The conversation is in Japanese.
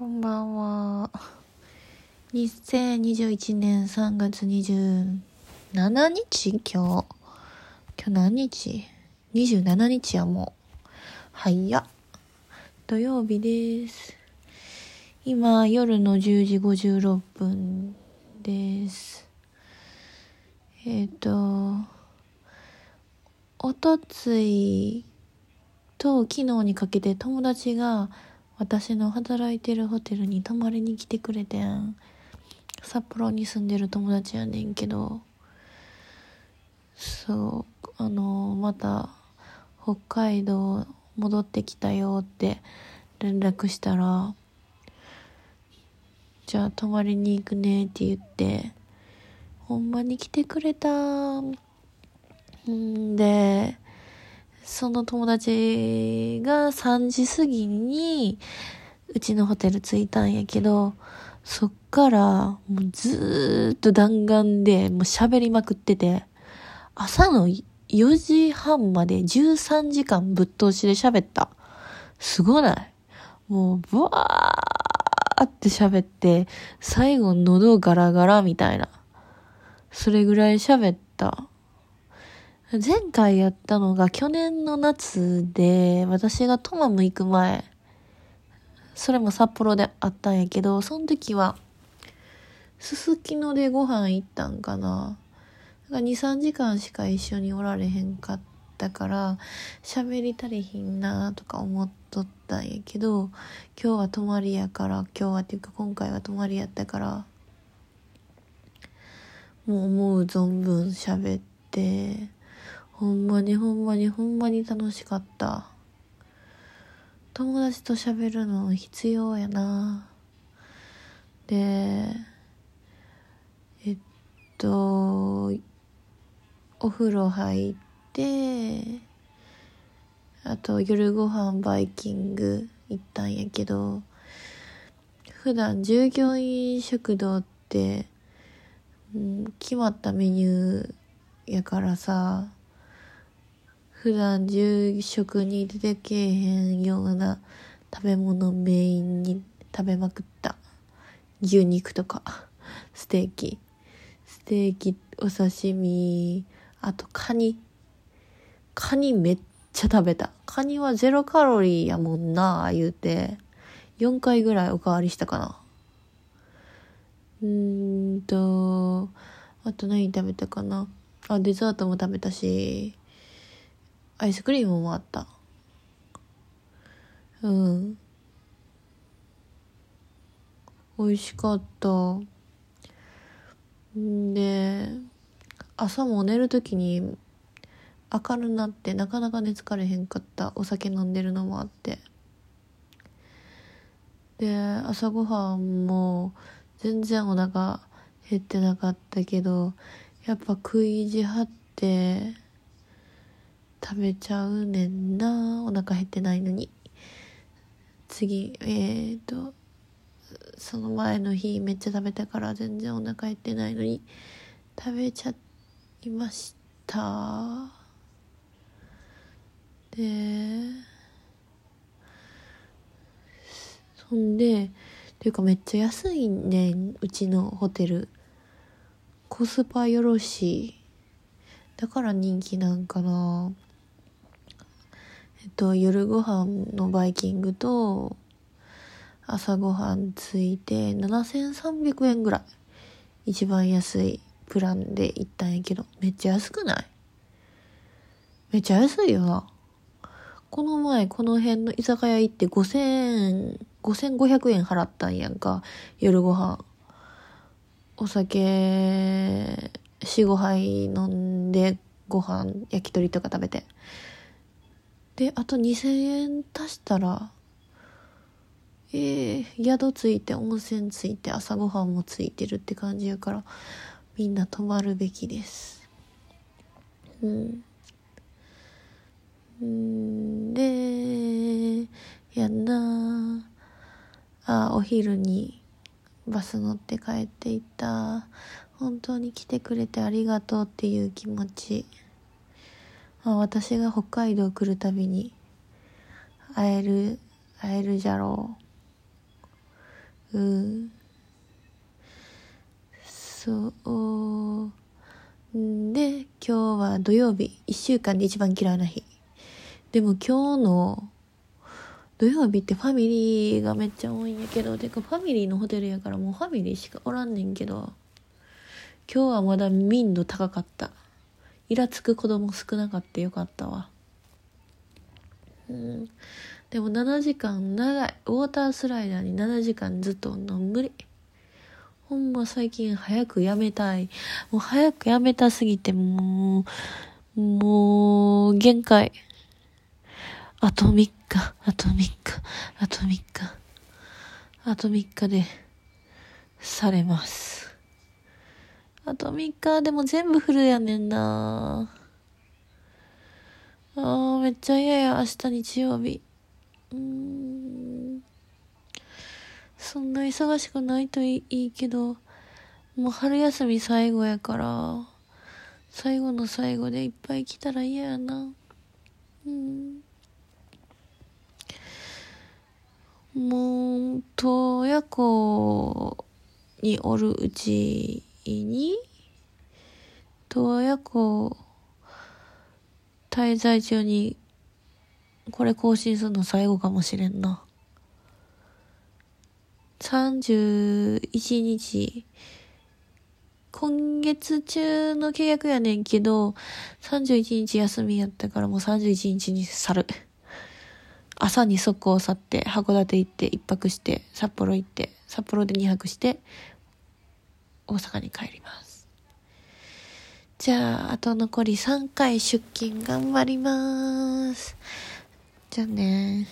こんばんは。2021年3月27日今日。今日何日 ?27 日やもう。早っ。土曜日です。今、夜の10時56分です。えっ、と、おとついと昨日にかけて友達が私の働いてるホテルに泊まりに来てくれてん。札幌に住んでる友達やねんけど、そう、あの、また北海道戻ってきたよって連絡したら、じゃあ泊まりに行くねって言って、ほんまに来てくれた。んで、その友達が3時過ぎにうちのホテル着いたんやけど、そっからもうずーっと弾丸でもう喋りまくってて、朝の4時半まで13時間ぶっ通しで喋った。すごない？もうブワーって喋って、最後喉ガラガラみたいな。それぐらい喋った。前回やったのが去年の夏で、私がトマム行く前、それも札幌であったんやけど、その時は、すすきのでご飯行ったんかな。なんか2、3時間しか一緒におられへんかったから、喋り足りひんなとか思っとったんやけど、今日は泊まりやから、今日はっていうか今回は泊まりやったから、もう思う存分喋って、ほんまにほんまにほんまに楽しかった。友達と喋るの必要やな。で、えっと、お風呂入って、あと夜ご飯バイキング行ったんやけど、普段従業員食堂って、うん、決まったメニューやからさ、普段住食に出てけえへんような食べ物メインに食べまくった。牛肉とか、ステーキ。ステーキ、お刺身、あとカニ。カニめっちゃ食べた。カニはゼロカロリーやもんな、言うて。4回ぐらいおかわりしたかな。うーんと、あと何食べたかな。あ、デザートも食べたし、アイスクリームもあった。うん。美味しかった。で、朝も寝るときに明るなってなかなか寝つかれへんかった。お酒飲んでるのもあって。で、朝ごはんも全然お腹減ってなかったけど、やっぱ食い意地張って食べちゃうねんな。お腹減ってないのに。次、えーと、その前の日めっちゃ食べたから全然お腹減ってないのに食べちゃいました。で、そんで、っていうかめっちゃ安いねん、うちのホテル。コスパよろしい。だから人気なんかな。えっと、夜ご飯のバイキングと、朝ごはんついて7300円ぐらい。一番安いプランで行ったんやけど、めっちゃ安くない？めっちゃ安いよな。この前この辺の居酒屋行って5000円、5500円払ったんやんか。夜ご飯。お酒、4、5杯飲んで、ご飯、焼き鳥とか食べて。で、あと2000円足したら、ええ宿ついて、温泉ついて、朝ごはんもついてるって感じやから、みんな泊まるべきです。うん。んで、やんなあ、お昼にバス乗って帰っていった。本当に来てくれてありがとうっていう気持ち。まあ、私が北海道来るたびに会える、会えるじゃろう。うんそう。で、今日は土曜日。一週間で一番嫌いな日。でも今日の土曜日ってファミリーがめっちゃ多いんやけど、てかファミリーのホテルやからもうファミリーしかおらんねんけど、今日はまだ民度高かった。イラつく子供少なかったよかったわ。うん。でも7時間長い。ウォータースライダーに7時間ずっとの無理。ほんま最近早くやめたい。もう早くやめたすぎて、もう、もう、限界。あと3日、あと3日、あと3日、あと3日で、されます。あと3日でも全部フルやねんなあー、めっちゃ嫌や、明日日曜日。うん。そんな忙しくないといいけど、もう春休み最後やから、最後の最後でいっぱい来たら嫌やな。うん。もう、洞爺湖におるうちに、洞爺湖滞在中に、これ更新するの最後かもしれんな。31日、今月中の契約やねんけど、31日休みやったからもう31日に去る。朝に速攻去って、函館行って一泊して、札幌行って、札幌で2泊して、大阪に帰ります。じゃあ、あと残り3回出勤頑張ります。じゃあね